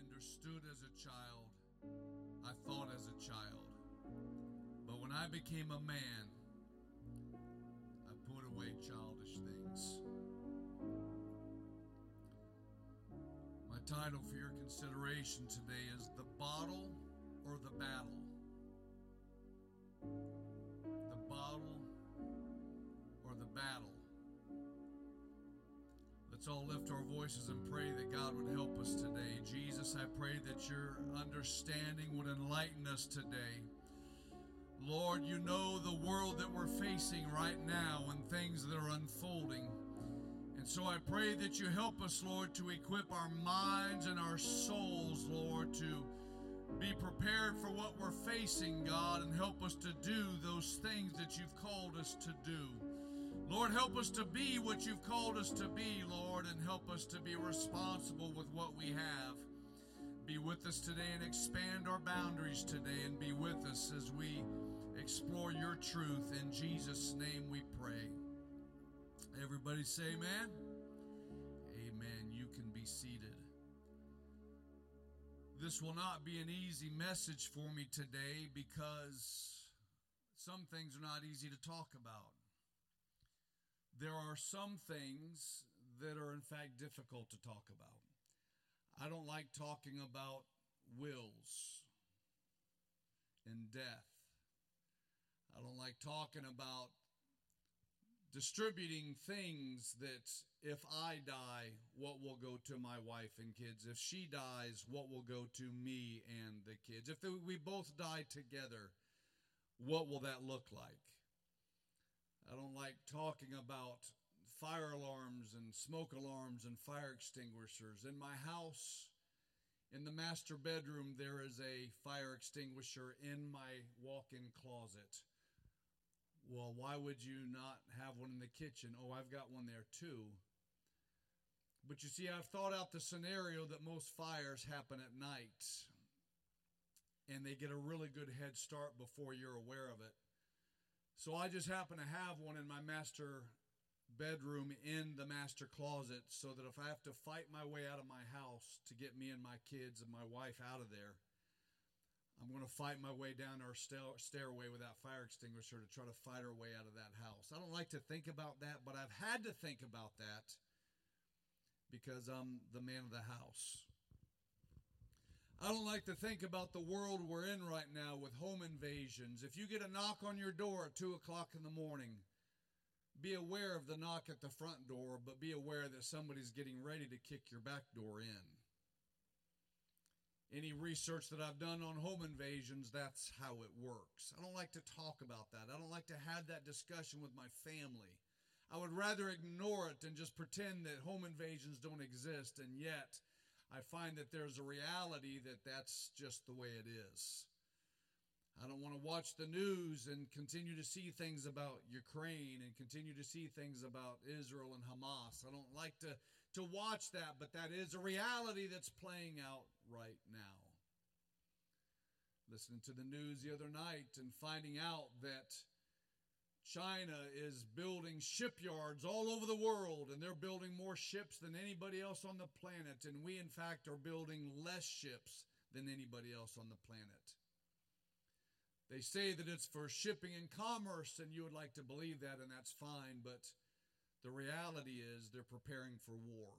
understood as a child. I thought as a child. But when I became a man, I put away childish things. My title for your consideration today is The Bottle or the Battle. The Bottle or the Battle. Let's all lift our voices and pray that God would help us today. Jesus, I pray that your understanding would enlighten us today. Lord, you know the world that we're facing right now and things that are unfolding. And so I pray that you help us, Lord, to equip our minds and our souls, Lord, to be prepared for what we're facing, God, and help us to do those things that you've called us to do. Lord, help us to be what you've called us to be, Lord, and help us to be responsible with what we have. Be with us today and expand our boundaries today, and be with us as we explore your truth. In Jesus' name we pray. Everybody say amen. Amen. You can be seated. This will not be an easy message for me today because some things are not easy to talk about there are some things that are, in fact, difficult to talk about. I don't like talking about wills and death. I don't like talking about distributing things that if I die, what will go to my wife and kids? If she dies, what will go to me and the kids? If we both die together, what will that look like? I don't like talking about fire alarms and smoke alarms and fire extinguishers. In my house, in the master bedroom, there is a fire extinguisher in my walk in closet. Well, why would you not have one in the kitchen? Oh, I've got one there too. But you see, I've thought out the scenario that most fires happen at night and they get a really good head start before you're aware of it. So I just happen to have one in my master bedroom in the master closet so that if I have to fight my way out of my house to get me and my kids and my wife out of there, I'm going to fight my way down our stairway with that fire extinguisher to try to fight our way out of that house. I don't like to think about that, but I've had to think about that because I'm the man of the house. I don't like to think about the world we're in right now with home invasions. If you get a knock on your door at 2 o'clock in the morning, be aware of the knock at the front door, but be aware that somebody's getting ready to kick your back door in. Any research that I've done on home invasions, that's how it works. I don't like to talk about that. I don't like to have that discussion with my family. I would rather ignore it and just pretend that home invasions don't exist, and yet I find that there's a reality that that's just the way it is. I don't want to watch the news and continue to see things about Ukraine and continue to see things about Israel and Hamas. I don't like to, to watch that, but that is a reality that's playing out right now. Listening to the news the other night and finding out that China is building shipyards all over the world, and they're building more ships than anybody else on the planet. And we, in fact, are building less ships than anybody else on the planet. They say that it's for shipping and commerce, and you would like to believe that, and that's fine, but the reality is they're preparing for war.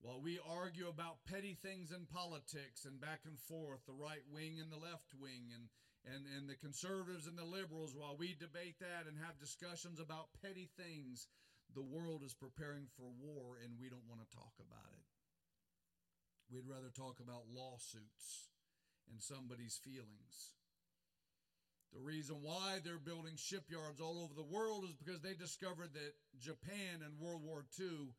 While we argue about petty things in politics and back and forth, the right wing and the left wing, and, and, and the conservatives and the liberals, while we debate that and have discussions about petty things, the world is preparing for war and we don't want to talk about it. We'd rather talk about lawsuits and somebody's feelings. The reason why they're building shipyards all over the world is because they discovered that Japan in World War II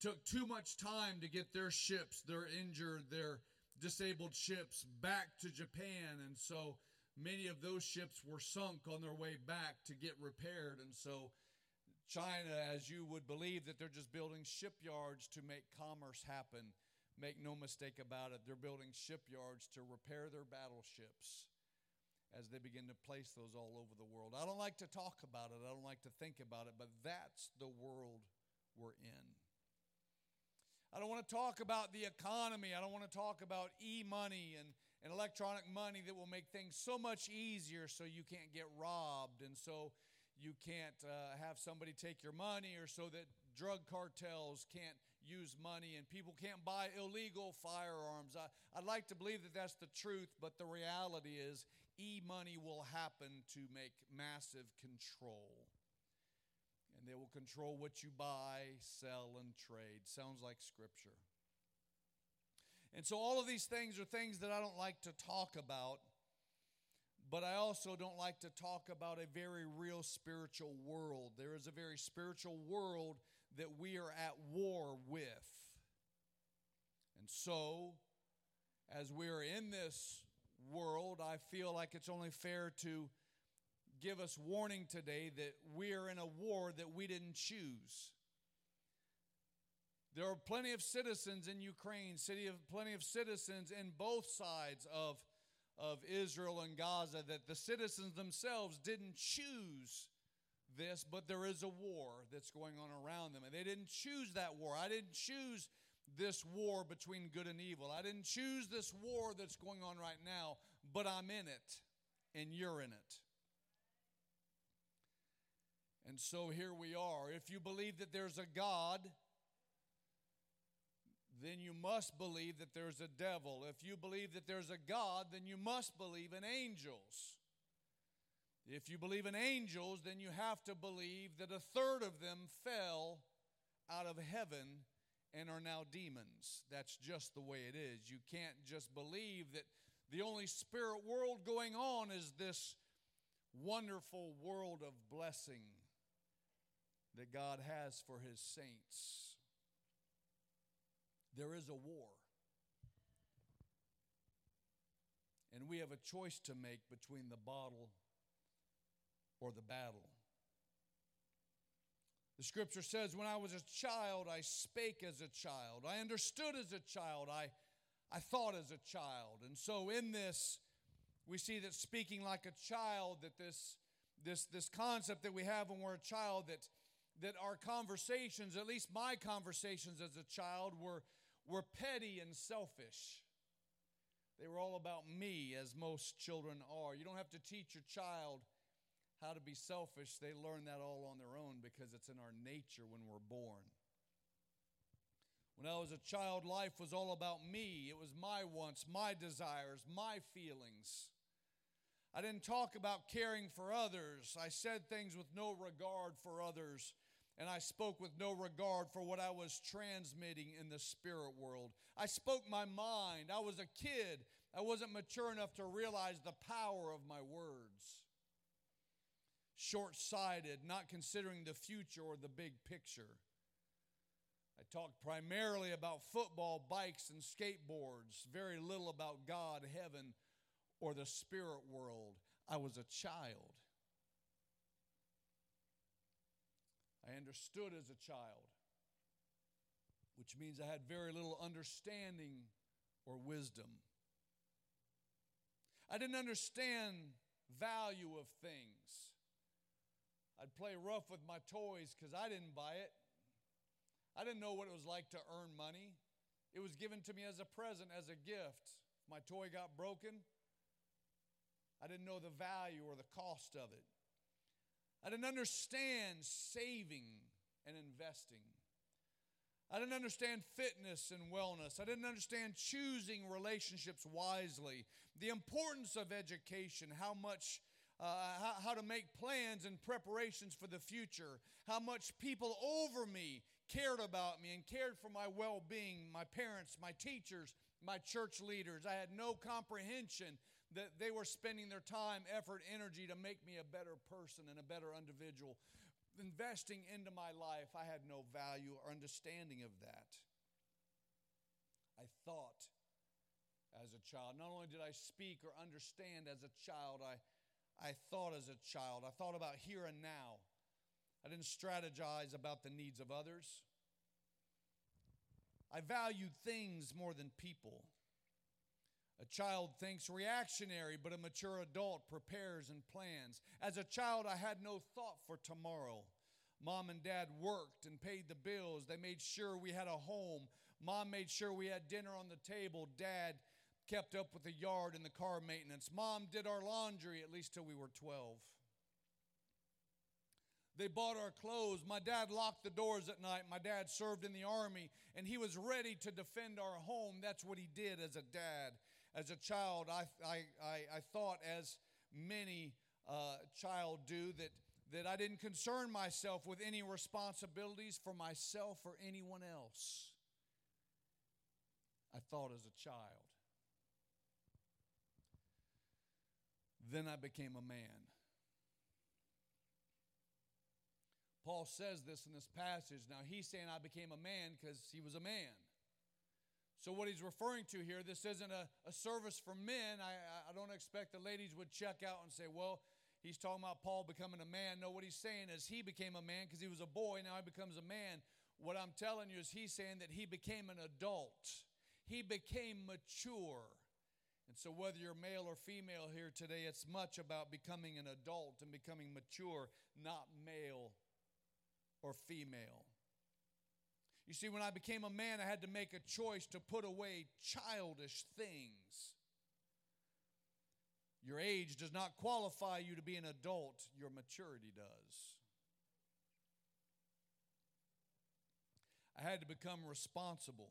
took too much time to get their ships, their injured, their disabled ships back to Japan. And so many of those ships were sunk on their way back to get repaired. And so China, as you would believe, that they're just building shipyards to make commerce happen. Make no mistake about it, they're building shipyards to repair their battleships as they begin to place those all over the world. I don't like to talk about it, I don't like to think about it, but that's the world we're in. I don't want to talk about the economy. I don't want to talk about e money and, and electronic money that will make things so much easier so you can't get robbed and so you can't uh, have somebody take your money or so that drug cartels can't use money and people can't buy illegal firearms. I, I'd like to believe that that's the truth, but the reality is e money will happen to make massive control. They will control what you buy, sell, and trade. Sounds like scripture. And so, all of these things are things that I don't like to talk about but I also don't like to talk about a very real spiritual world. There is a very spiritual world that we are at war with. And so, as we are in this world, I feel like it's only fair to give us warning today that we are in a war that we didn't choose. There are plenty of citizens in Ukraine, city of plenty of citizens in both sides of of Israel and Gaza that the citizens themselves didn't choose this, but there is a war that's going on around them. And they didn't choose that war. I didn't choose this war between good and evil. I didn't choose this war that's going on right now, but I'm in it, and you're in it. And so here we are. If you believe that there's a God, then you must believe that there's a devil. If you believe that there's a God, then you must believe in angels. If you believe in angels, then you have to believe that a third of them fell out of heaven and are now demons. That's just the way it is. You can't just believe that the only spirit world going on is this wonderful world of blessing that God has for his saints. There is a war. And we have a choice to make between the bottle or the battle. The scripture says, When I was a child, I spake as a child. I understood as a child. I, I thought as a child. And so in this, we see that speaking like a child, that this, this, this concept that we have when we're a child, that, that our conversations, at least my conversations as a child, were were petty and selfish. They were all about me, as most children are. You don't have to teach your child how to be selfish, they learn that all on their own because it's in our nature when we're born. When I was a child, life was all about me. It was my wants, my desires, my feelings. I didn't talk about caring for others. I said things with no regard for others and I spoke with no regard for what I was transmitting in the spirit world. I spoke my mind. I was a kid. I wasn't mature enough to realize the power of my words. Short sighted, not considering the future or the big picture. I talked primarily about football, bikes, and skateboards, very little about God, heaven, or the spirit world. I was a child. I understood as a child, which means I had very little understanding or wisdom. I didn't understand value of things. I'd play rough with my toys because I didn't buy it. I didn't know what it was like to earn money. It was given to me as a present, as a gift. If my toy got broken, I didn't know the value or the cost of it. I didn't understand saving and investing. I didn't understand fitness and wellness. I didn't understand choosing relationships wisely, the importance of education, how much, uh, how, how to make plans and preparations for the future, how much people over me cared about me and cared for my well being, my parents, my teachers, my church leaders. I had no comprehension that they were spending their time, effort, energy to make me a better person and a better individual. Investing into my life, I had no value or understanding of that. I thought as a child. Not only did I speak or understand as a child, I, I thought as a child. I thought about here and now. I didn't strategize about the needs of others. I valued things more than people. A child thinks reactionary, but a mature adult prepares and plans. As a child, I had no thought for tomorrow. Mom and dad worked and paid the bills. They made sure we had a home. Mom made sure we had dinner on the table. Dad kept up with the yard and the car maintenance. Mom did our laundry at least till we were 12. They bought our clothes. My dad locked the doors at night. My dad served in the army and he was ready to defend our home. That's what he did as a dad. As a child, I, I, I, thought, as many uh, child do, that, that I didn't concern myself with any responsibilities for myself or anyone else. I thought as a child. Then I became a man. Paul says this in this passage. Now, he's saying I became a man because he was a man. So, what he's referring to here, this isn't a, a service for men. I, I don't expect the ladies would check out and say, well, he's talking about Paul becoming a man. No, what he's saying is he became a man because he was a boy. Now he becomes a man. What I'm telling you is he's saying that he became an adult, he became mature. And so, whether you're male or female here today, it's much about becoming an adult and becoming mature, not male or female. You see, when I became a man, I had to make a choice to put away childish things. Your age does not qualify you to be an adult, your maturity does. I had to become responsible.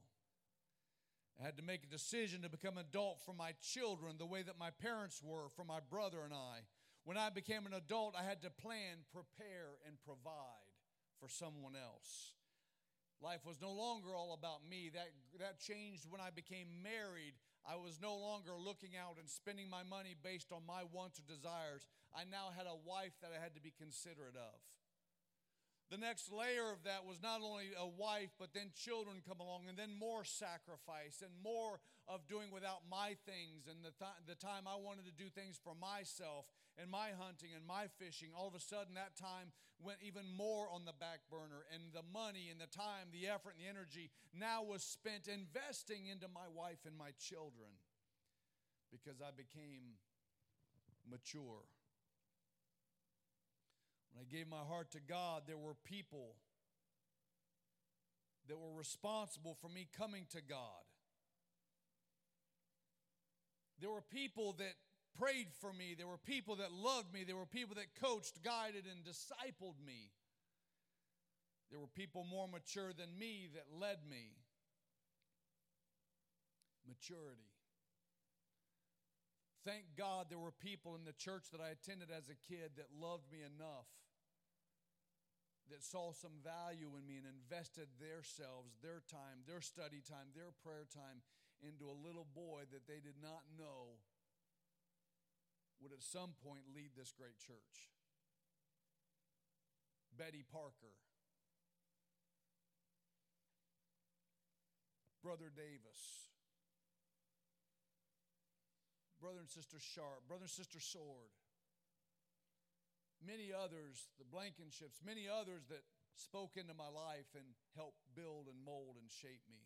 I had to make a decision to become an adult for my children the way that my parents were for my brother and I. When I became an adult, I had to plan, prepare, and provide for someone else. Life was no longer all about me. That, that changed when I became married. I was no longer looking out and spending my money based on my wants or desires. I now had a wife that I had to be considerate of. The next layer of that was not only a wife, but then children come along, and then more sacrifice and more of doing without my things. And the, th- the time I wanted to do things for myself and my hunting and my fishing, all of a sudden that time went even more on the back burner. And the money and the time, the effort and the energy now was spent investing into my wife and my children because I became mature. When I gave my heart to God, there were people that were responsible for me coming to God. There were people that prayed for me. There were people that loved me. There were people that coached, guided, and discipled me. There were people more mature than me that led me. Maturity. Thank God there were people in the church that I attended as a kid that loved me enough that saw some value in me and invested their selves, their time, their study time, their prayer time into a little boy that they did not know would at some point lead this great church. Betty Parker, Brother Davis, Brother and Sister Sharp, Brother and Sister Sword many others, the Blankenships, many others that spoke into my life and helped build and mold and shape me.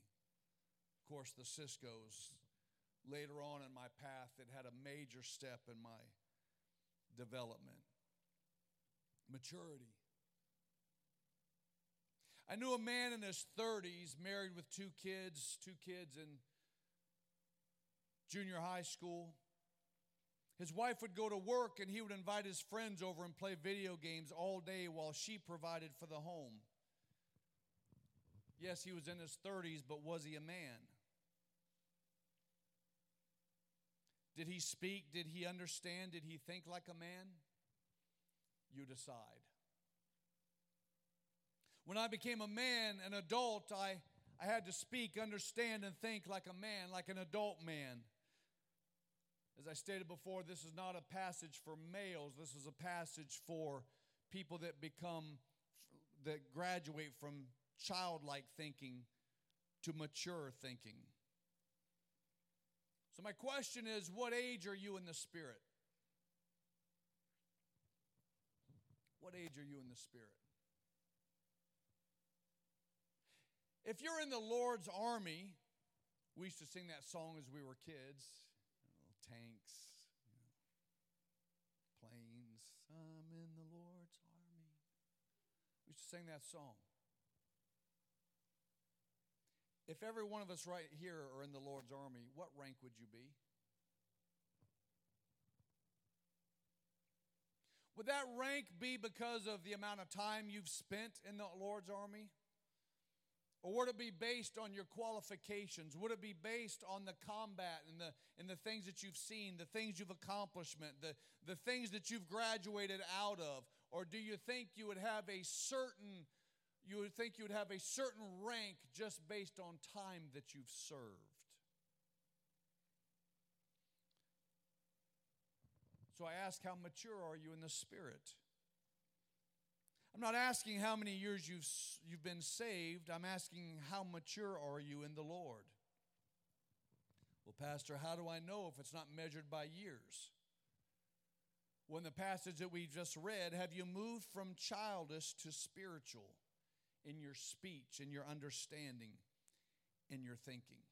Of course, the Cisco's later on in my path that had a major step in my development. Maturity. I knew a man in his 30s, married with two kids, two kids in junior high school. His wife would go to work and he would invite his friends over and play video games all day while she provided for the home. Yes, he was in his 30s, but was he a man? Did he speak? Did he understand? Did he think like a man? You decide. When I became a man, an adult, I, I had to speak, understand, and think like a man, like an adult man. As I stated before, this is not a passage for males. This is a passage for people that become, that graduate from childlike thinking to mature thinking. So, my question is what age are you in the Spirit? What age are you in the Spirit? If you're in the Lord's army, we used to sing that song as we were kids tanks, you know, planes. I'm in the Lord's army. We used to sing that song. If every one of us right here are in the Lord's army, what rank would you be? Would that rank be because of the amount of time you've spent in the Lord's army? Or would it be based on your qualifications? Would it be based on the combat and the, and the things that you've seen, the things you've accomplished, the, the things that you've graduated out of? Or do you think you would have a certain you would think you would have a certain rank just based on time that you've served? So I ask, how mature are you in the Spirit? I'm not asking how many years you've, you've been saved. I'm asking, how mature are you in the Lord? Well, Pastor, how do I know if it's not measured by years? In the passage that we just read, have you moved from childish to spiritual in your speech, in your understanding, in your thinking?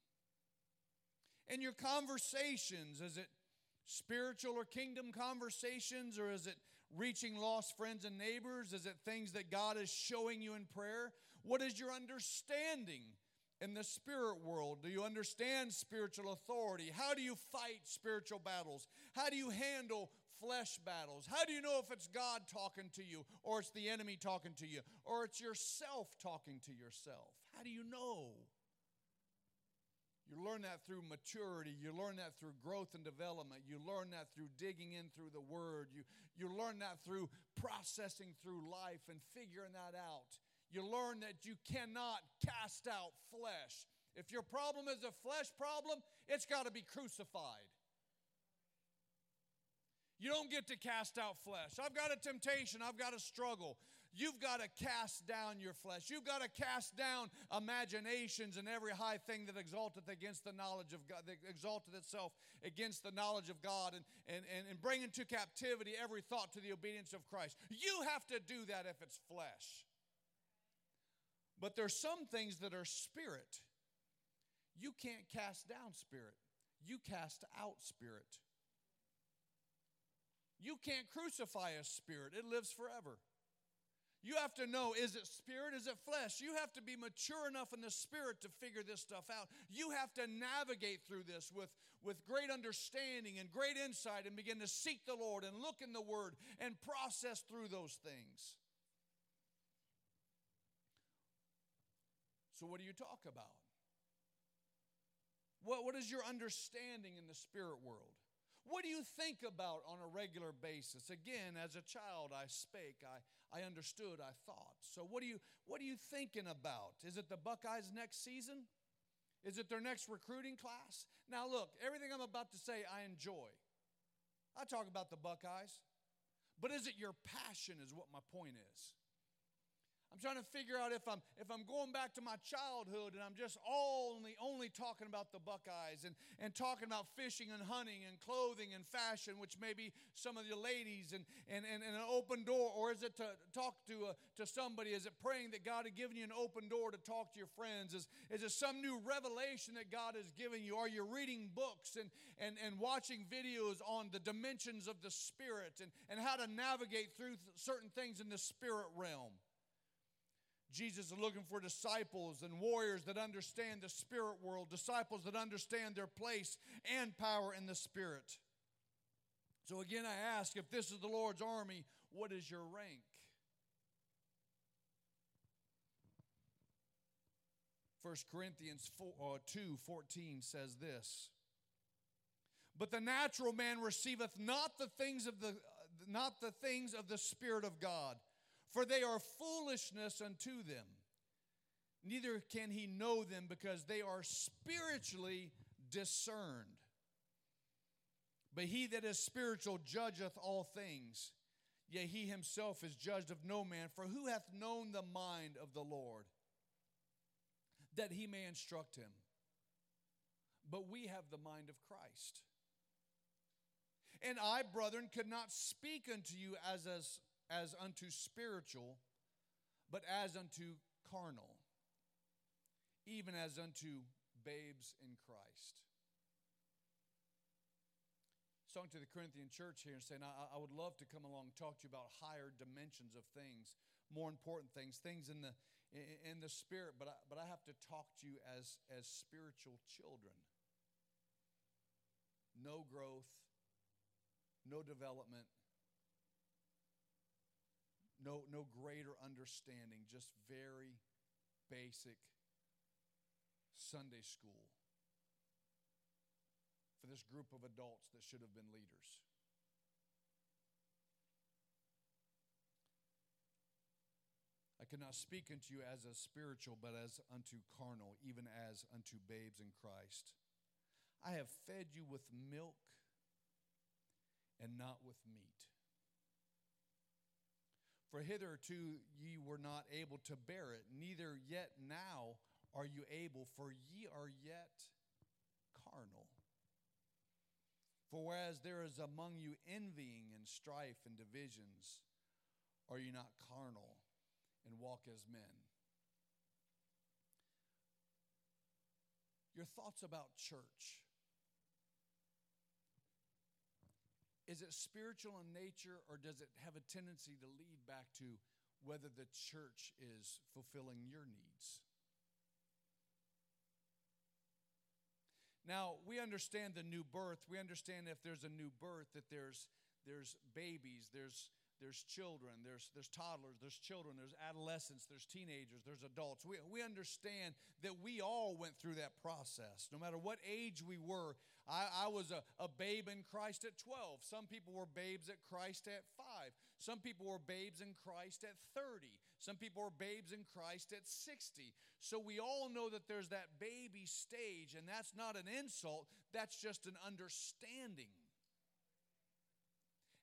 In your conversations, is it spiritual or kingdom conversations, or is it reaching lost friends and neighbors? Is it things that God is showing you in prayer? What is your understanding in the spirit world? Do you understand spiritual authority? How do you fight spiritual battles? How do you handle flesh battles? How do you know if it's God talking to you, or it's the enemy talking to you, or it's yourself talking to yourself? How do you know? You learn that through maturity. You learn that through growth and development. You learn that through digging in through the Word. You, you learn that through processing through life and figuring that out. You learn that you cannot cast out flesh. If your problem is a flesh problem, it's got to be crucified. You don't get to cast out flesh. I've got a temptation, I've got a struggle. You've got to cast down your flesh. You've got to cast down imaginations and every high thing that exalteth against the knowledge of God, that exalteth itself against the knowledge of God, and, and, and, and bring into captivity every thought to the obedience of Christ. You have to do that if it's flesh. But there's some things that are spirit. You can't cast down spirit, you cast out spirit. You can't crucify a spirit, it lives forever. You have to know is it spirit, is it flesh? You have to be mature enough in the spirit to figure this stuff out. You have to navigate through this with, with great understanding and great insight and begin to seek the Lord and look in the Word and process through those things. So, what do you talk about? What, what is your understanding in the spirit world? What do you think about on a regular basis? Again, as a child, I spake, I, I understood, I thought. So what are you what are you thinking about? Is it the Buckeyes next season? Is it their next recruiting class? Now look, everything I'm about to say I enjoy. I talk about the Buckeyes. But is it your passion is what my point is. I'm trying to figure out if I'm if I'm going back to my childhood and I'm just only only talking about the Buckeyes and, and talking about fishing and hunting and clothing and fashion, which maybe some of the ladies and, and, and, and an open door, or is it to talk to a, to somebody? Is it praying that God has given you an open door to talk to your friends? Is, is it some new revelation that God has given you? Are you reading books and, and, and watching videos on the dimensions of the Spirit and, and how to navigate through certain things in the spirit realm? Jesus is looking for disciples and warriors that understand the spirit world, disciples that understand their place and power in the spirit. So again, I ask if this is the Lord's army, what is your rank? 1 Corinthians 4, uh, 2 14 says this. But the natural man receiveth not the things of the not the things of the Spirit of God for they are foolishness unto them. Neither can he know them because they are spiritually discerned. But he that is spiritual judgeth all things, yea, he himself is judged of no man. For who hath known the mind of the Lord, that he may instruct him? But we have the mind of Christ. And I, brethren, could not speak unto you as, as as unto spiritual, but as unto carnal, even as unto babes in Christ. Song to the Corinthian church here and saying, I, I would love to come along and talk to you about higher dimensions of things, more important things, things in the in, in the spirit, but I, but I have to talk to you as, as spiritual children. No growth, no development, no, no greater understanding, just very basic Sunday school for this group of adults that should have been leaders. I cannot speak unto you as a spiritual, but as unto carnal, even as unto babes in Christ. I have fed you with milk and not with meat. For hitherto ye were not able to bear it, neither yet now are you able, for ye are yet carnal. For whereas there is among you envying and strife and divisions, are you not carnal and walk as men. Your thoughts about church. Is it spiritual in nature or does it have a tendency to lead back to whether the church is fulfilling your needs? Now, we understand the new birth. We understand if there's a new birth that there's there's babies, there's there's children, there's, there's toddlers, there's children, there's adolescents, there's teenagers, there's adults. We, we understand that we all went through that process. No matter what age we were, I, I was a, a babe in Christ at 12. Some people were babes at Christ at 5. Some people were babes in Christ at 30. Some people were babes in Christ at 60. So we all know that there's that baby stage, and that's not an insult, that's just an understanding.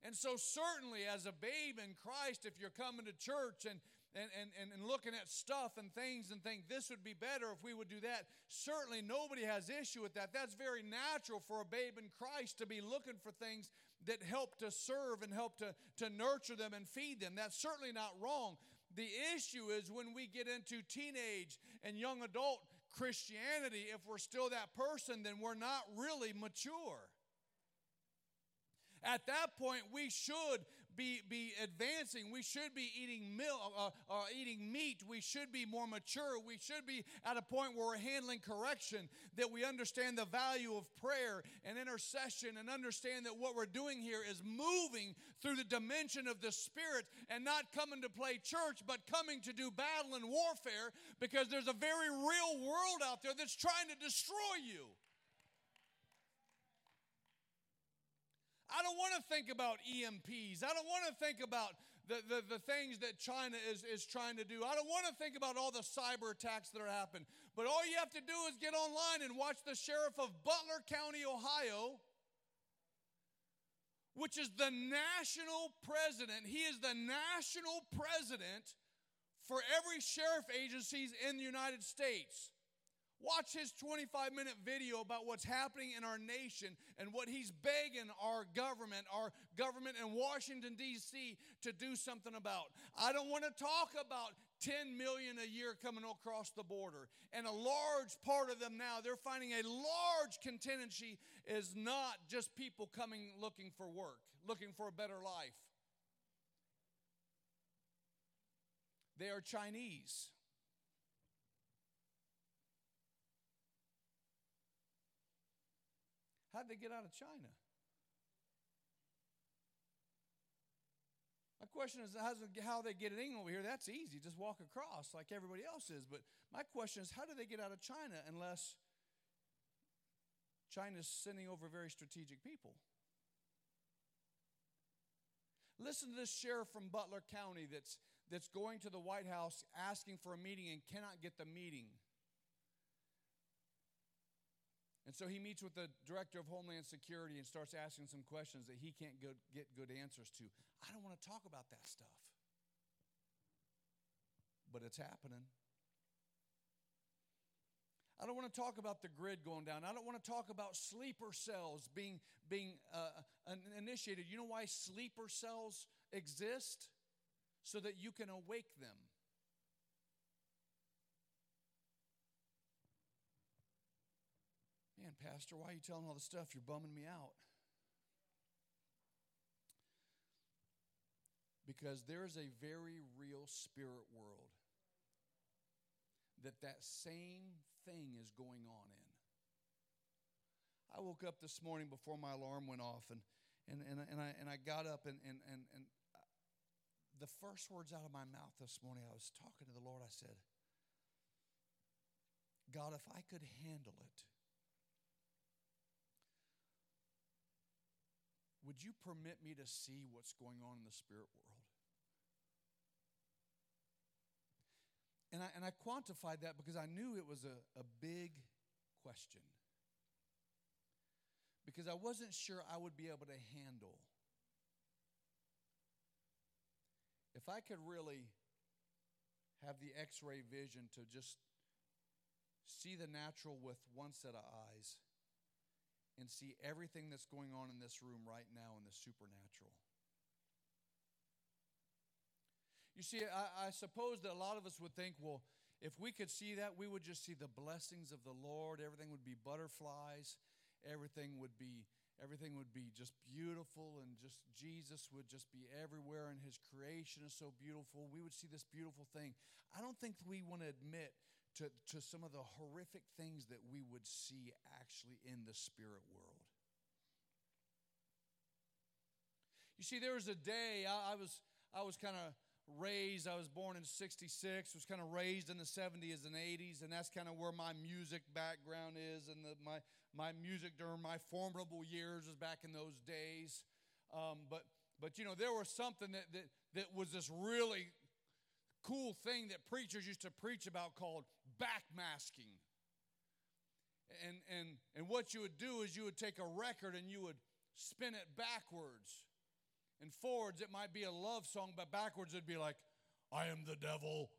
And so, certainly, as a babe in Christ, if you're coming to church and, and, and, and looking at stuff and things and think this would be better if we would do that, certainly nobody has issue with that. That's very natural for a babe in Christ to be looking for things that help to serve and help to, to nurture them and feed them. That's certainly not wrong. The issue is when we get into teenage and young adult Christianity, if we're still that person, then we're not really mature. At that point, we should be, be advancing. We should be eating milk, uh, uh, eating meat. We should be more mature. We should be at a point where we're handling correction, that we understand the value of prayer and intercession, and understand that what we're doing here is moving through the dimension of the Spirit and not coming to play church, but coming to do battle and warfare because there's a very real world out there that's trying to destroy you. Don't want to think about EMPs. I don't want to think about the, the, the things that China is, is trying to do. I don't want to think about all the cyber attacks that are happening. But all you have to do is get online and watch the sheriff of Butler County, Ohio, which is the national president. He is the national president for every sheriff agencies in the United States. Watch his 25 minute video about what's happening in our nation and what he's begging our government, our government in Washington, D.C., to do something about. I don't want to talk about 10 million a year coming across the border. And a large part of them now, they're finding a large contingency is not just people coming looking for work, looking for a better life. They are Chinese. How'd they get out of China? My question is how they get in England over here. That's easy. Just walk across like everybody else is. But my question is how do they get out of China unless China's sending over very strategic people? Listen to this sheriff from Butler County that's, that's going to the White House asking for a meeting and cannot get the meeting. And so he meets with the director of Homeland Security and starts asking some questions that he can't go, get good answers to. I don't want to talk about that stuff. But it's happening. I don't want to talk about the grid going down. I don't want to talk about sleeper cells being, being uh, initiated. You know why sleeper cells exist? So that you can awake them. Man, Pastor, why are you telling all this stuff? You're bumming me out. Because there is a very real spirit world. that that same thing is going on in. I woke up this morning before my alarm went off, and, and, and, and, I, and I got up, and, and, and, and the first words out of my mouth this morning, I was talking to the Lord. I said, God, if I could handle it, would you permit me to see what's going on in the spirit world? And I, and I quantified that because I knew it was a, a big question. Because I wasn't sure I would be able to handle. If I could really have the x ray vision to just see the natural with one set of eyes and see everything that's going on in this room right now in the supernatural. You see, I, I, suppose that a lot of us would think, well, if we could see that, we would just see the blessings of the Lord. Everything would be butterflies. Everything would be everything would be just beautiful and just Jesus would just be everywhere and his creation is so beautiful. We would see this beautiful thing. I don't think we want to admit to, to some of the horrific things that we would see actually in the spirit world. You see, there was a day I, I was I was kind of raised, I was born in 66, was kind of raised in the 70s and 80s, and that's kind of where my music background is. And the, my, my music during my formidable years was back in those days. Um, but, but, you know, there was something that, that, that was this really cool thing that preachers used to preach about called backmasking. And, and, and what you would do is you would take a record and you would spin it backwards and forwards, it might be a love song, but backwards, it'd be like, I am the devil.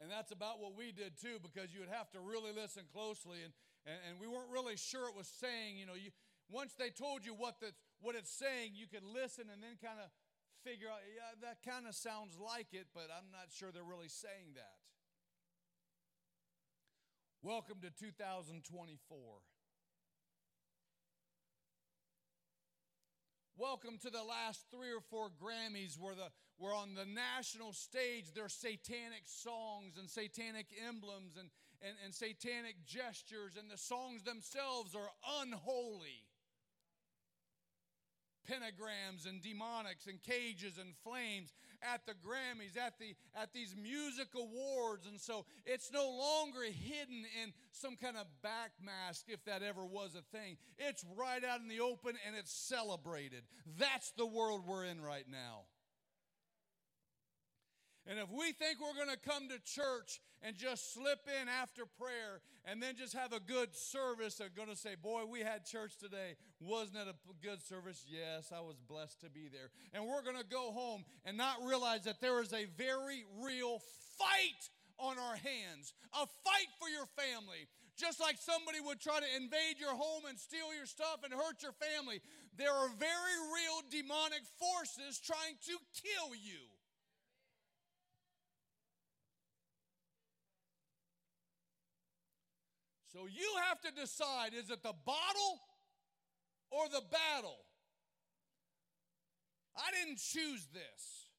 And that's about what we did too, because you would have to really listen closely, and, and, and we weren't really sure it was saying, you know, you, once they told you what, the, what it's saying, you could listen and then kind of figure out, yeah, that kind of sounds like it, but I'm not sure they're really saying that. Welcome to 2024. Welcome to the last three or four Grammys where, the, where on the national stage there's satanic songs and satanic emblems and, and, and satanic gestures, and the songs themselves are unholy pentagrams and demonics and cages and flames at the Grammys, at, the, at these music awards. And so it's no longer hidden in some kind of back mask, if that ever was a thing. It's right out in the open and it's celebrated. That's the world we're in right now. And if we think we're going to come to church and just slip in after prayer and then just have a good service and going to say, Boy, we had church today. Wasn't it a good service? Yes, I was blessed to be there. And we're going to go home and not realize that there is a very real fight on our hands, a fight for your family. Just like somebody would try to invade your home and steal your stuff and hurt your family, there are very real demonic forces trying to kill you. So you have to decide is it the bottle or the battle? I didn't choose this.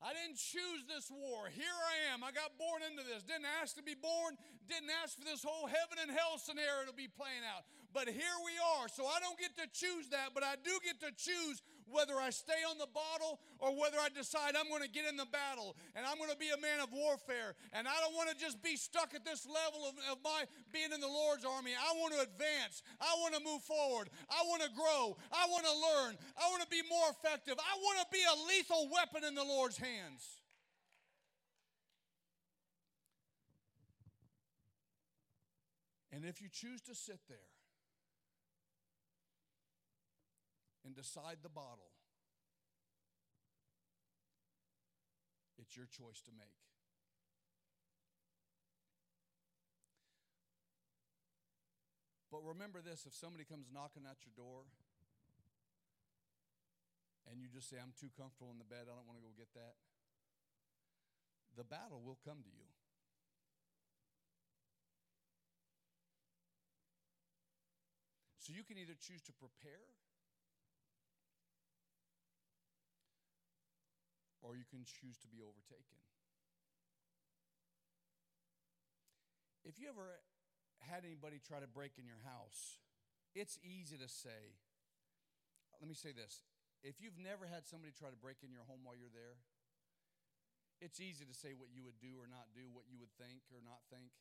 I didn't choose this war. Here I am. I got born into this. Didn't ask to be born. Didn't ask for this whole heaven and hell scenario to be playing out. But here we are. So I don't get to choose that, but I do get to choose whether I stay on the bottle or whether I decide I'm going to get in the battle and I'm going to be a man of warfare. And I don't want to just be stuck at this level of, of my being in the Lord's army. I want to advance. I want to move forward. I want to grow. I want to learn. I want to be more effective. I want to be a lethal weapon in the Lord's hands. And if you choose to sit there and decide the bottle, it's your choice to make. But remember this if somebody comes knocking at your door and you just say, I'm too comfortable in the bed, I don't want to go get that, the battle will come to you. So you can either choose to prepare or you can choose to be overtaken. If you ever had anybody try to break in your house, it's easy to say, let me say this. If you've never had somebody try to break in your home while you're there, it's easy to say what you would do or not do, what you would think or not think.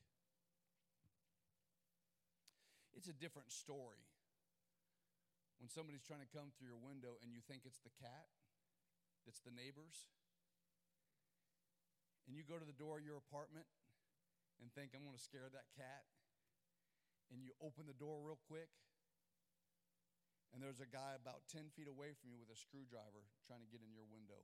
It's a different story when somebody's trying to come through your window and you think it's the cat, it's the neighbors, and you go to the door of your apartment and think, I'm going to scare that cat, and you open the door real quick, and there's a guy about 10 feet away from you with a screwdriver trying to get in your window.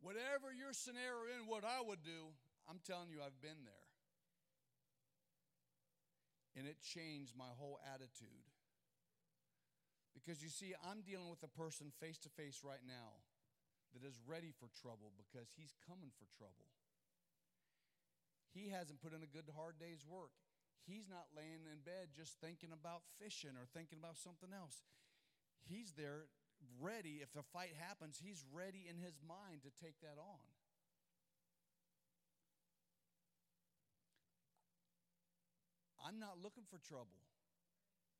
Whatever your scenario in, what I would do, I'm telling you, I've been there. And it changed my whole attitude. Because you see, I'm dealing with a person face to face right now that is ready for trouble because he's coming for trouble. He hasn't put in a good, hard day's work. He's not laying in bed just thinking about fishing or thinking about something else. He's there ready. If a fight happens, he's ready in his mind to take that on. I'm not looking for trouble.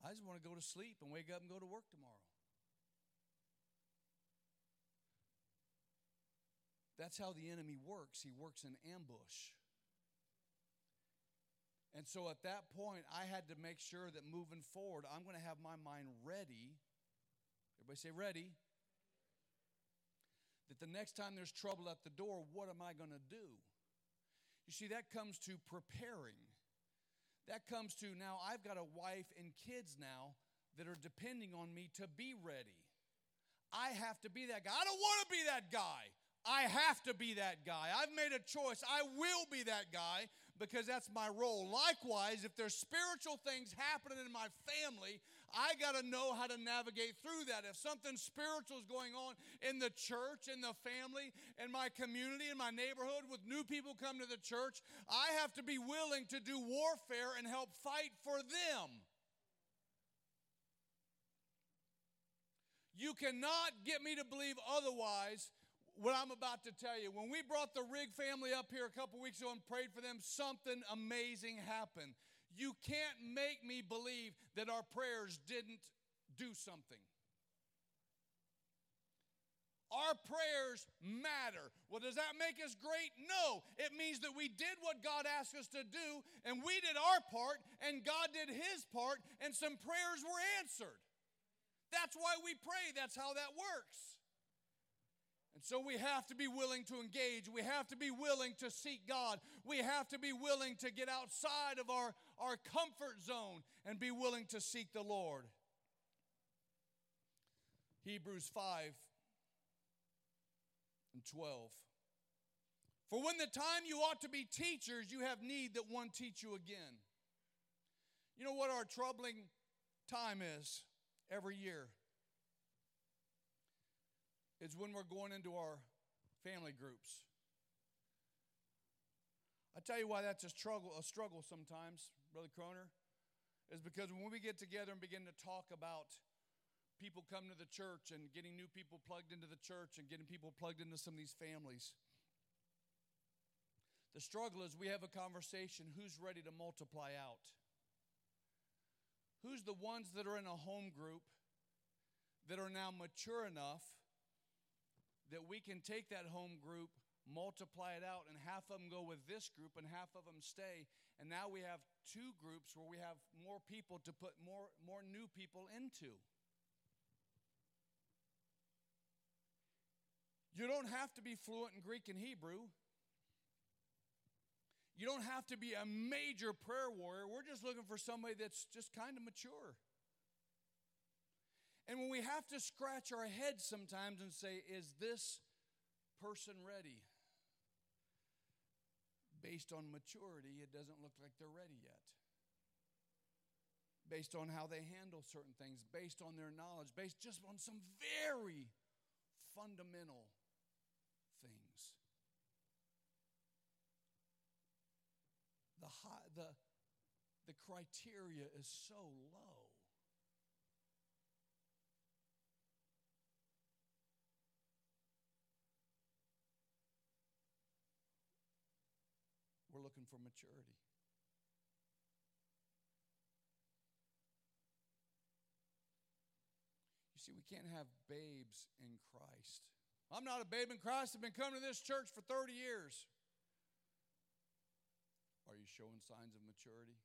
I just want to go to sleep and wake up and go to work tomorrow. That's how the enemy works. He works in ambush. And so at that point, I had to make sure that moving forward, I'm going to have my mind ready. Everybody say ready. That the next time there's trouble at the door, what am I going to do? You see, that comes to preparing. That comes to now I've got a wife and kids now that are depending on me to be ready. I have to be that guy. I don't want to be that guy. I have to be that guy. I've made a choice. I will be that guy because that's my role. Likewise, if there's spiritual things happening in my family, I got to know how to navigate through that. If something spiritual is going on in the church, in the family, in my community, in my neighborhood, with new people come to the church, I have to be willing to do warfare and help fight for them. You cannot get me to believe otherwise what I'm about to tell you. When we brought the Rig family up here a couple weeks ago and prayed for them, something amazing happened. You can't make me believe that our prayers didn't do something. Our prayers matter. Well, does that make us great? No. It means that we did what God asked us to do, and we did our part, and God did his part, and some prayers were answered. That's why we pray. That's how that works. And so we have to be willing to engage. We have to be willing to seek God. We have to be willing to get outside of our, our comfort zone and be willing to seek the Lord. Hebrews 5 and 12. For when the time you ought to be teachers, you have need that one teach you again. You know what our troubling time is every year? It's when we're going into our family groups. I tell you why that's a struggle, a struggle sometimes, Brother Croner, is because when we get together and begin to talk about people coming to the church and getting new people plugged into the church and getting people plugged into some of these families, the struggle is we have a conversation who's ready to multiply out? Who's the ones that are in a home group that are now mature enough that we can take that home group, multiply it out, and half of them go with this group and half of them stay. And now we have two groups where we have more people to put more, more new people into. You don't have to be fluent in Greek and Hebrew. You don't have to be a major prayer warrior. We're just looking for somebody that's just kind of mature. And when we have to scratch our heads sometimes and say, is this person ready? Based on maturity, it doesn't look like they're ready yet. Based on how they handle certain things, based on their knowledge, based just on some very fundamental things. The, high, the, the criteria is so low. Looking for maturity. You see, we can't have babes in Christ. I'm not a babe in Christ. I've been coming to this church for 30 years. Are you showing signs of maturity?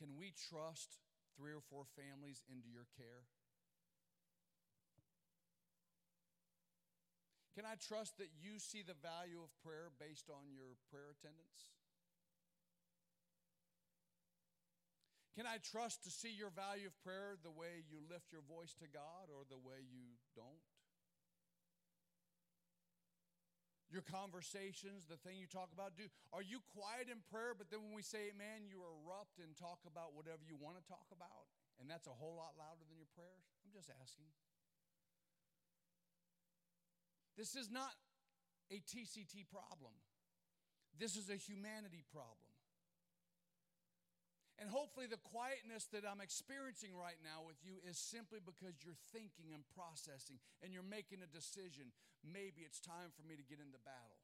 Can we trust three or four families into your care? Can I trust that you see the value of prayer based on your prayer attendance? Can I trust to see your value of prayer the way you lift your voice to God or the way you don't? Your conversations, the thing you talk about, do are you quiet in prayer, but then when we say amen, you erupt and talk about whatever you want to talk about? And that's a whole lot louder than your prayers? I'm just asking. This is not a TCT problem. This is a humanity problem. And hopefully, the quietness that I'm experiencing right now with you is simply because you're thinking and processing and you're making a decision. Maybe it's time for me to get into battle.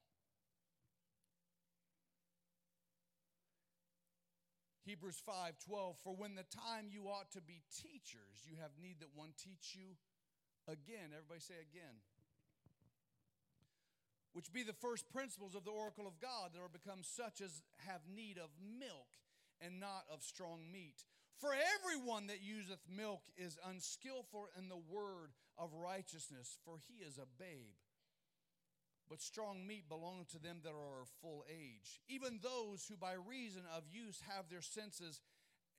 Hebrews 5 12, for when the time you ought to be teachers, you have need that one teach you again. Everybody say again which be the first principles of the oracle of God that are become such as have need of milk and not of strong meat. For everyone that useth milk is unskillful in the word of righteousness, for he is a babe. But strong meat belongeth to them that are of full age, even those who by reason of use have their senses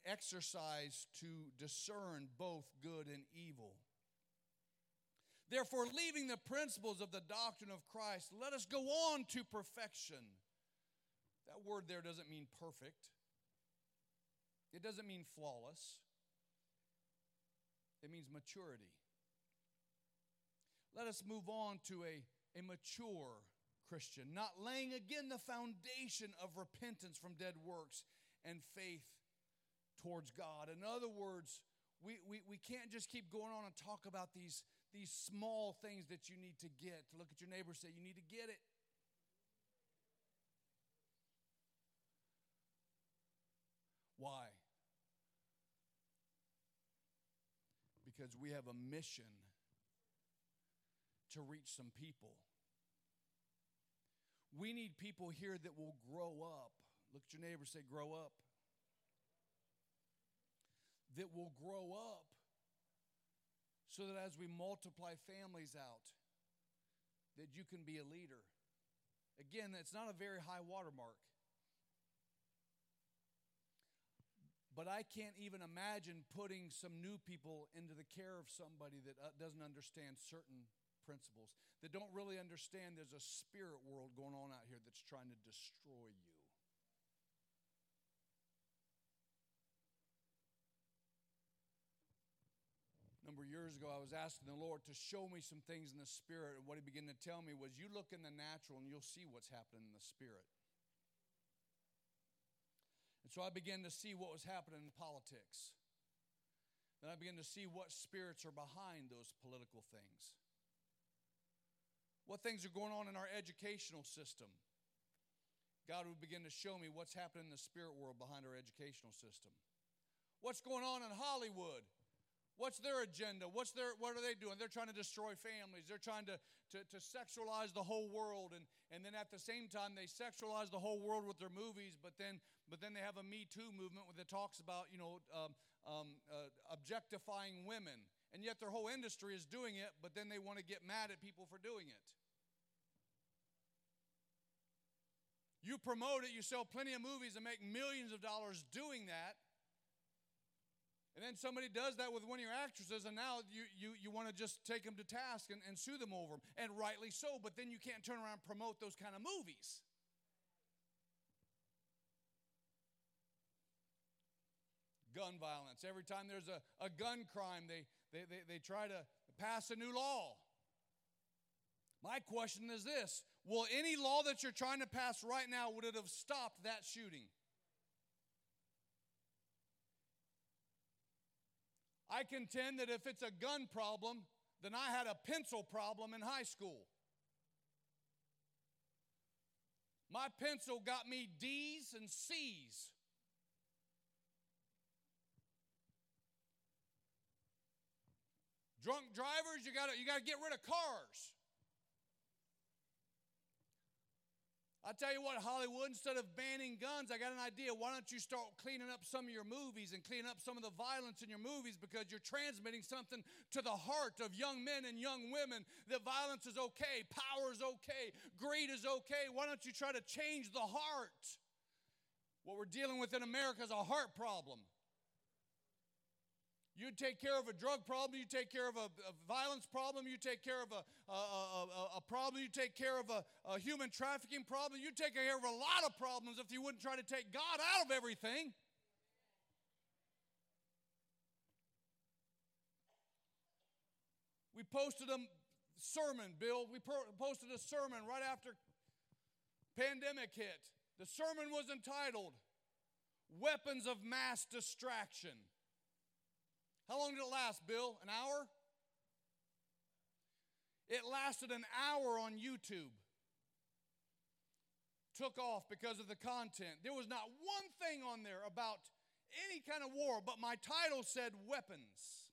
exercised to discern both good and evil. Therefore, leaving the principles of the doctrine of Christ, let us go on to perfection. That word there doesn't mean perfect, it doesn't mean flawless, it means maturity. Let us move on to a, a mature Christian, not laying again the foundation of repentance from dead works and faith towards God. In other words, we, we, we can't just keep going on and talk about these, these small things that you need to get. Look at your neighbor say, You need to get it. Why? Because we have a mission to reach some people. We need people here that will grow up. Look at your neighbor say, Grow up that will grow up so that as we multiply families out, that you can be a leader. Again, it's not a very high watermark. But I can't even imagine putting some new people into the care of somebody that uh, doesn't understand certain principles, that don't really understand there's a spirit world going on out here that's trying to destroy you. Number of years ago, I was asking the Lord to show me some things in the spirit, and what He began to tell me was, You look in the natural and you'll see what's happening in the spirit. And so I began to see what was happening in politics. Then I began to see what spirits are behind those political things. What things are going on in our educational system. God would begin to show me what's happening in the spirit world behind our educational system. What's going on in Hollywood? What's their agenda? What's their, what are they doing? They're trying to destroy families. They're trying to, to, to sexualize the whole world. And, and then at the same time, they sexualize the whole world with their movies, but then, but then they have a Me Too movement that talks about, you know, um, um, uh, objectifying women. And yet their whole industry is doing it, but then they want to get mad at people for doing it. You promote it, you sell plenty of movies and make millions of dollars doing that, and then somebody does that with one of your actresses, and now you, you, you want to just take them to task and, and sue them over them. And rightly so, but then you can't turn around and promote those kind of movies. Gun violence. Every time there's a, a gun crime, they, they, they, they try to pass a new law. My question is this Will any law that you're trying to pass right now, would it have stopped that shooting? I contend that if it's a gun problem, then I had a pencil problem in high school. My pencil got me D's and C's. Drunk drivers, you got you got to get rid of cars. I tell you what, Hollywood, instead of banning guns, I got an idea. Why don't you start cleaning up some of your movies and cleaning up some of the violence in your movies because you're transmitting something to the heart of young men and young women that violence is okay, power is okay, greed is okay. Why don't you try to change the heart? What we're dealing with in America is a heart problem. You take care of a drug problem, you take care of a, a violence problem, you take care of a, a, a, a problem, you take care of a, human trafficking problem, you take care of a lot of problems if you wouldn't try to take God out of everything. We posted a sermon, Bill. We posted a sermon right after pandemic hit. The sermon was entitled Weapons of Mass Distraction. How long did it last, Bill? An hour? It lasted an hour on YouTube. Took off because of the content. There was not one thing on there about any kind of war, but my title said weapons.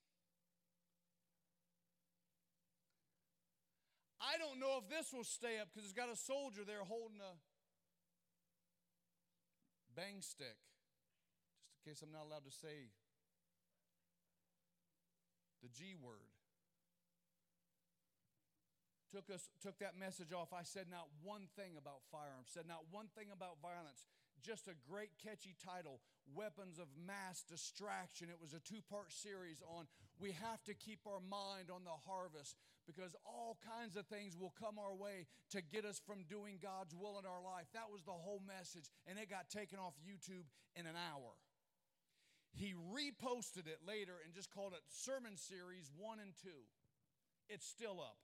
I don't know if this will stay up because it's got a soldier there holding a bang stick. Just in case I'm not allowed to say the G word. Took us took that message off. I said not one thing about firearms, said not one thing about violence. Just a great catchy title, Weapons of Mass Distraction. It was a two-part series on we have to keep our mind on the harvest because all kinds of things will come our way to get us from doing God's will in our life. That was the whole message, and it got taken off YouTube in an hour. He reposted it later and just called it Sermon Series 1 and 2. It's still up.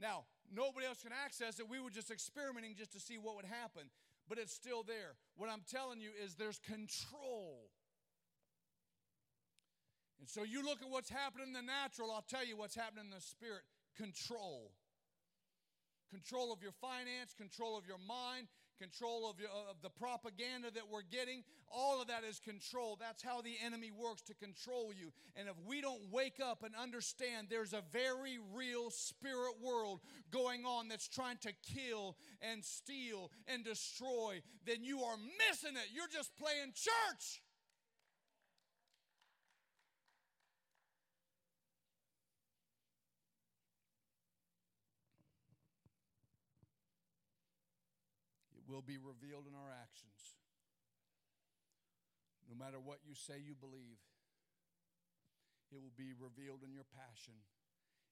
Now, nobody else can access it. We were just experimenting just to see what would happen, but it's still there. What I'm telling you is there's control. And so you look at what's happening in the natural, I'll tell you what's happening in the spirit control. Control of your finance, control of your mind, control of, of the propaganda that we're getting. All of that is control. That's how the enemy works to control you. And if we don't wake up and understand there's a very real spirit world going on that's trying to kill and steal and destroy, then you are missing it. You're just playing church. Will be revealed in our actions. No matter what you say you believe, it will be revealed in your passion.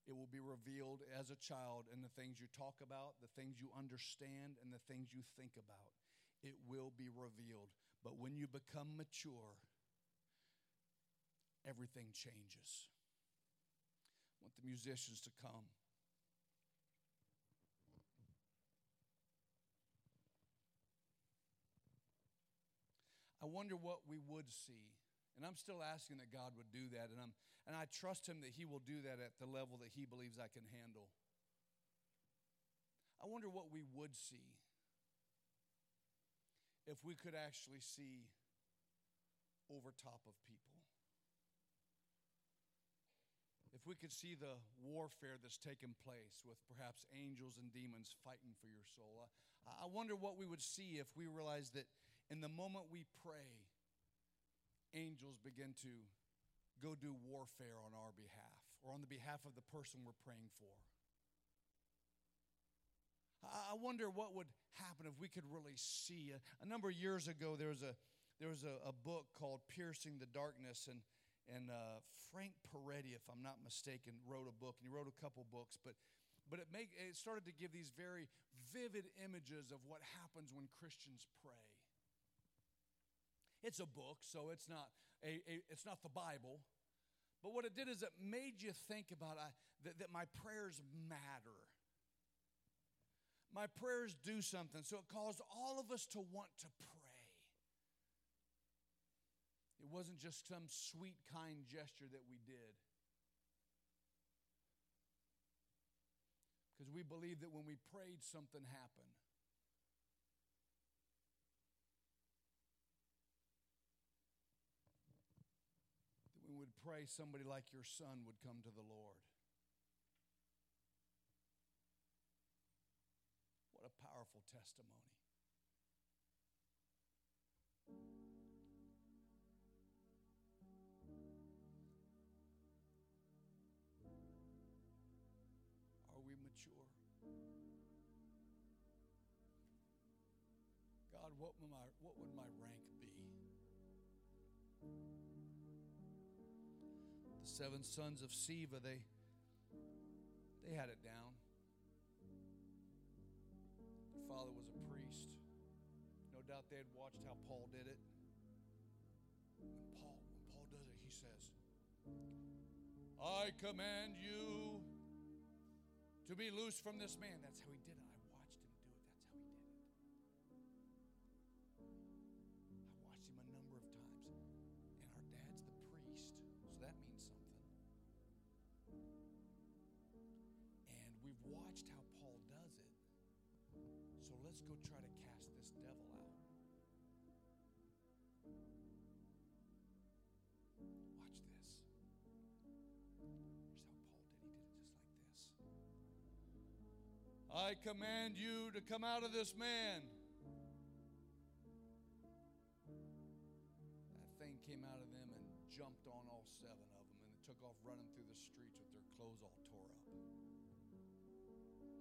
It will be revealed as a child in the things you talk about, the things you understand, and the things you think about. It will be revealed. But when you become mature, everything changes. I want the musicians to come. I wonder what we would see. And I'm still asking that God would do that. And, I'm, and I trust Him that He will do that at the level that He believes I can handle. I wonder what we would see if we could actually see over top of people. If we could see the warfare that's taken place with perhaps angels and demons fighting for your soul. I, I wonder what we would see if we realized that in the moment we pray, angels begin to go do warfare on our behalf or on the behalf of the person we're praying for. I wonder what would happen if we could really see. A, a number of years ago, there was a there was a, a book called "Piercing the Darkness," and and uh, Frank Peretti, if I'm not mistaken, wrote a book, and he wrote a couple books, but but it make it started to give these very vivid images of what happens when Christians pray. It's a book, so it's not, a, a it's not the Bible. But what it did is it made you think about uh, that, that my prayers matter. My prayers do something. So it caused all of us to want to pray. It wasn't just some sweet, kind gesture that we did. Because we believe that when we prayed, something happened. That we would pray somebody like your son would come to the Lord. What a powerful testimony. Are we mature? God, what would my, what would my seven sons of Sceva, they, they had it down. Their father was a priest. No doubt they had watched how Paul did it. When Paul, when Paul does it, he says, I command you to be loose from this man. That's how he did it. Let's go try to cast this devil out. Watch this. Here's how Paul did. He did it just like this. I command you to come out of this man. That thing came out of them and jumped on all seven of them, and it took off running through the streets with their clothes all tore up.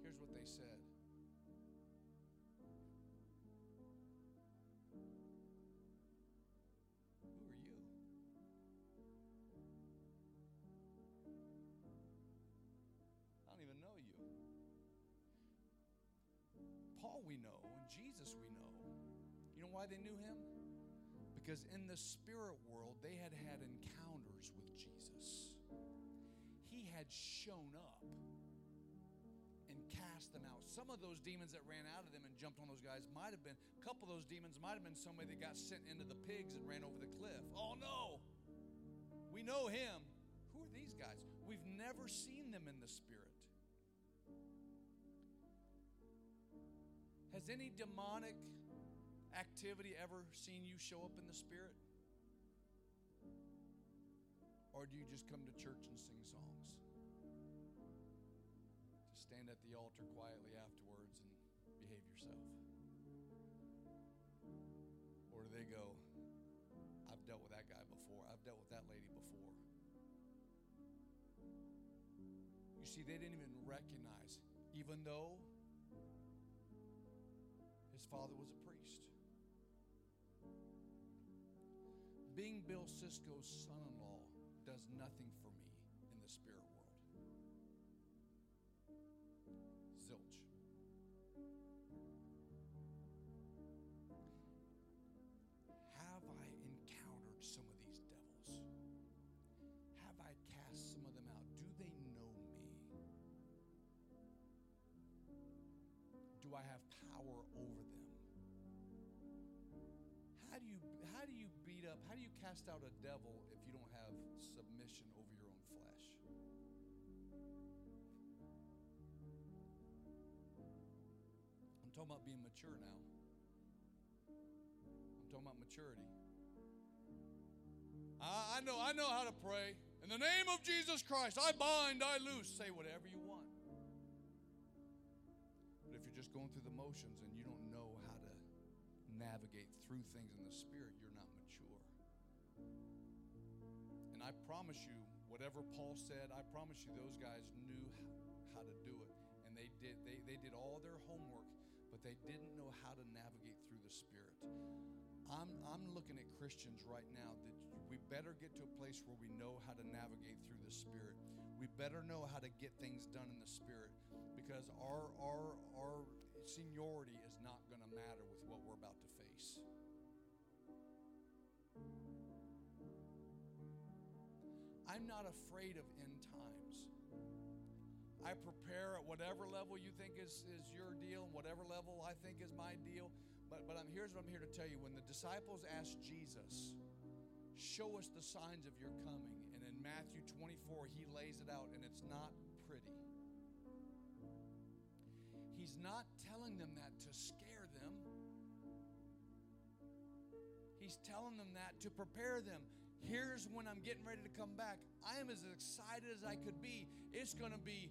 Here's what they said. Paul, we know, and Jesus, we know. You know why they knew him? Because in the spirit world, they had had encounters with Jesus. He had shown up and cast them out. Some of those demons that ran out of them and jumped on those guys might have been, a couple of those demons might have been somebody that got sent into the pigs and ran over the cliff. Oh no! We know him. Who are these guys? We've never seen them in the spirit. Any demonic activity ever seen you show up in the spirit? Or do you just come to church and sing songs? To stand at the altar quietly afterwards and behave yourself? Or do they go, I've dealt with that guy before, I've dealt with that lady before? You see, they didn't even recognize, even though father was a priest. Being Bill Cisco's son in law does nothing for me in the spirit beat up? How do you cast out a devil if you don't have submission over your own flesh? I'm talking about being mature now. I'm talking about maturity. I, I know I know how to pray. In the name of Jesus Christ, I bind, I loose. Say whatever you want. But if you're just going through the motions and you don't know how to navigate through things in the spirit, I promise you, whatever Paul said, I promise you those guys knew how to do it. And they did they, they did all their homework, but they didn't know how to navigate through the spirit. I'm I'm looking at Christians right now that we better get to a place where we know how to navigate through the spirit. We better know how to get things done in the spirit because our our our seniority is not going to matter with I'm not afraid of end times. I prepare at whatever level you think is, is your deal, and whatever level I think is my deal. But, but I'm, here's what I'm here to tell you. When the disciples asked Jesus, Show us the signs of your coming. And in Matthew 24, he lays it out, and it's not pretty. He's not telling them that to scare them. He's telling them that to prepare them. Here's when I'm getting ready to come back. I am as excited as I could be. It's going to be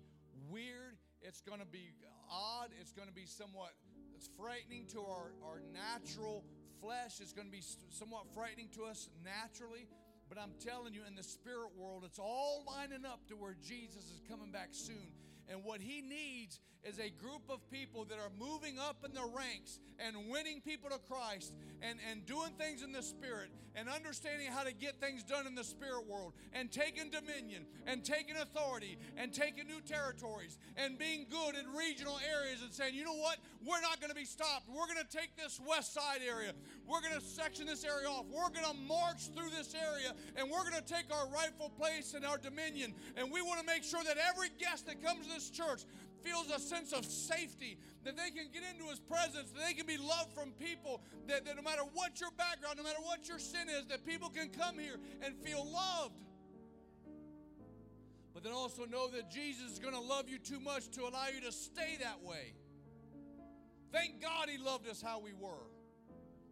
weird. It's going to be odd. It's going to be somewhat it's frightening to our, our natural flesh. It's going to be somewhat frightening to us naturally. But I'm telling you, in the spirit world, it's all lining up to where Jesus is coming back soon. And what he needs is a group of people that are moving up in the ranks and winning people to Christ and, and doing things in the Spirit and understanding how to get things done in the spirit world and taking dominion and taking authority and taking new territories and being good in regional areas and saying, you know what? We're not going to be stopped. We're going to take this west side area. We're going to section this area off. We're going to march through this area and we're going to take our rightful place in our dominion. And we want to make sure that every guest that comes to this church feels a sense of safety, that they can get into His presence, that they can be loved from people, that, that no matter what your background, no matter what your sin is, that people can come here and feel loved. But then also know that Jesus is going to love you too much to allow you to stay that way. Thank God He loved us how we were.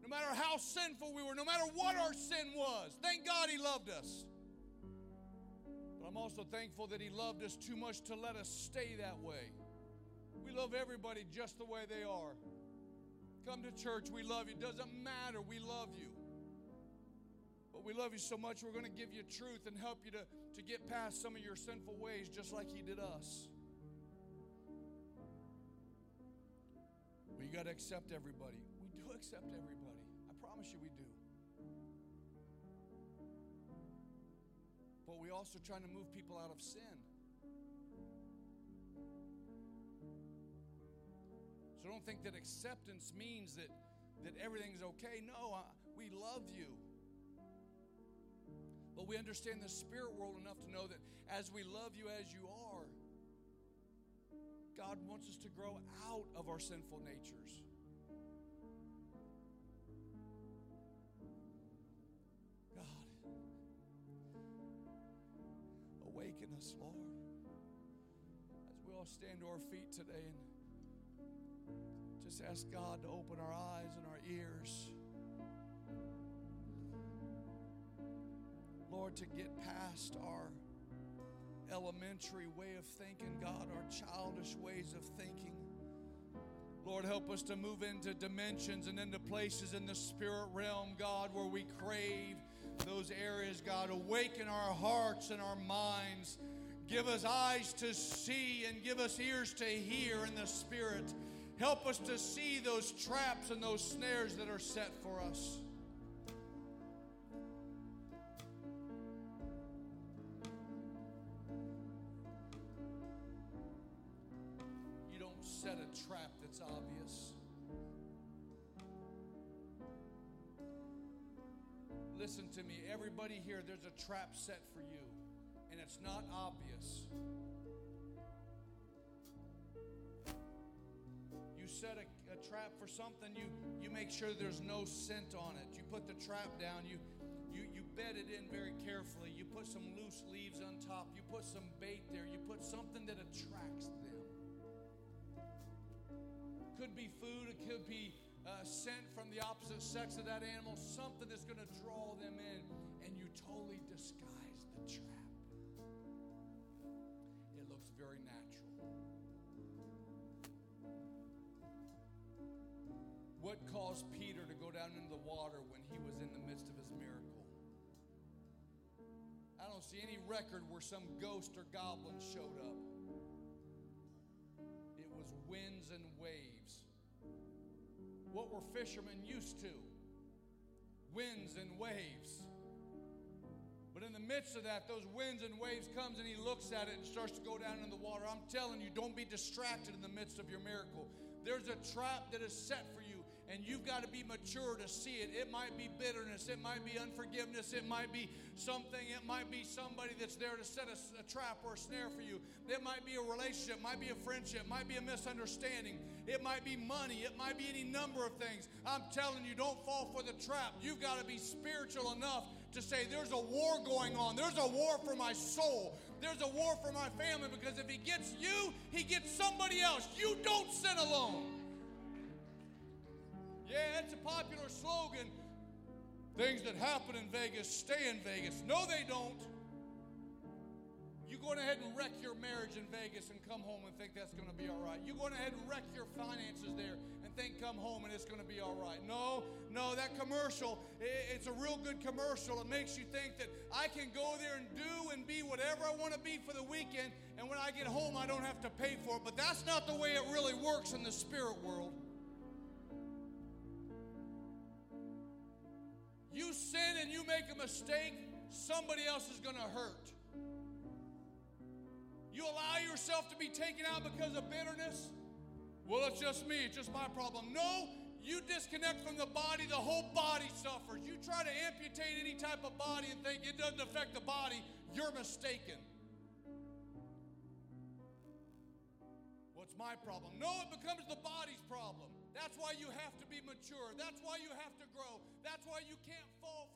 No matter how sinful we were, no matter what our sin was, thank God He loved us. But I'm also thankful that He loved us too much to let us stay that way. We love everybody just the way they are. Come to church, we love you. Doesn't matter, we love you. But we love you so much, we're going to give you truth and help you to, to get past some of your sinful ways, just like He did us. We got to accept everybody. We do accept everybody. I promise you we do. But we also trying to move people out of sin. So don't think that acceptance means that, that everything's okay. No, uh, we love you. But we understand the spirit world enough to know that as we love you as you are, God wants us to grow out of our sinful natures. Awaken us, Lord, as we all stand to our feet today and just ask God to open our eyes and our ears. Lord, to get past our elementary way of thinking, God, our childish ways of thinking. Lord, help us to move into dimensions and into places in the spirit realm, God, where we crave those areas, God. Awaken our hearts and our minds. Give us eyes to see and give us ears to hear in the spirit. Help us to see those traps and those snares that are set for us. Trap set for you, and it's not obvious. You set a, a, trap for something, you, you make sure there's no scent on it. You put the trap down, you, you, you bed it in very carefully. You put some loose leaves on top, you put some bait there, you put something that attracts them. Could be food, it could be uh, scent from the opposite sex of that animal, something that's going to draw them in, and you totally disguise the trap. It looks very natural. What caused Peter to go down into the water when he was in the midst of his miracle? I don't see any record where some ghost or goblin showed up. It was winds and waves. What were fishermen used to? Winds and waves. But in the midst of that, those winds and waves comes and he looks at it and starts to go down in the water. I'm telling you, don't be distracted in the midst of your miracle. There's a trap that is set for you and you've got to be mature to see it. It might be bitterness, it might be unforgiveness, it might be something, it might be somebody that's there to set a, a trap or a snare for you. It might be a relationship, might be a friendship, might be a misunderstanding, it might be money, it might be any number of things. I'm telling you, don't fall for the trap. You've got to be spiritual enough to say, There's a war going on. There's a war for my soul. there's a war for my family because if he gets you, he gets somebody else. You don't sin alone. Yeah, it's a popular slogan. Things that happen in Vegas stay in Vegas. No, they don't. You going ahead and wreck your marriage in Vegas and come home and think that's going to be all right. You going ahead and wreck your finances there think come home and it's going to be all right. No, no, that commercial, it's a real good commercial. It makes you think that I can go there and do and be whatever I want to be for the weekend, and when I get home, I don't have to pay for it. But that's not the way it really works in the spirit world. You sin and you make a mistake, somebody else is going to hurt. You allow yourself to be taken out because of bitterness? Well, it's just me, it's just my problem. No, you disconnect from the body, the whole body suffers. You try to amputate any type of body and think it doesn't affect the body, you're mistaken. What's my problem? No, it becomes the body's problem. That's why you have to be mature. That's why you have to grow. That's why you can't fall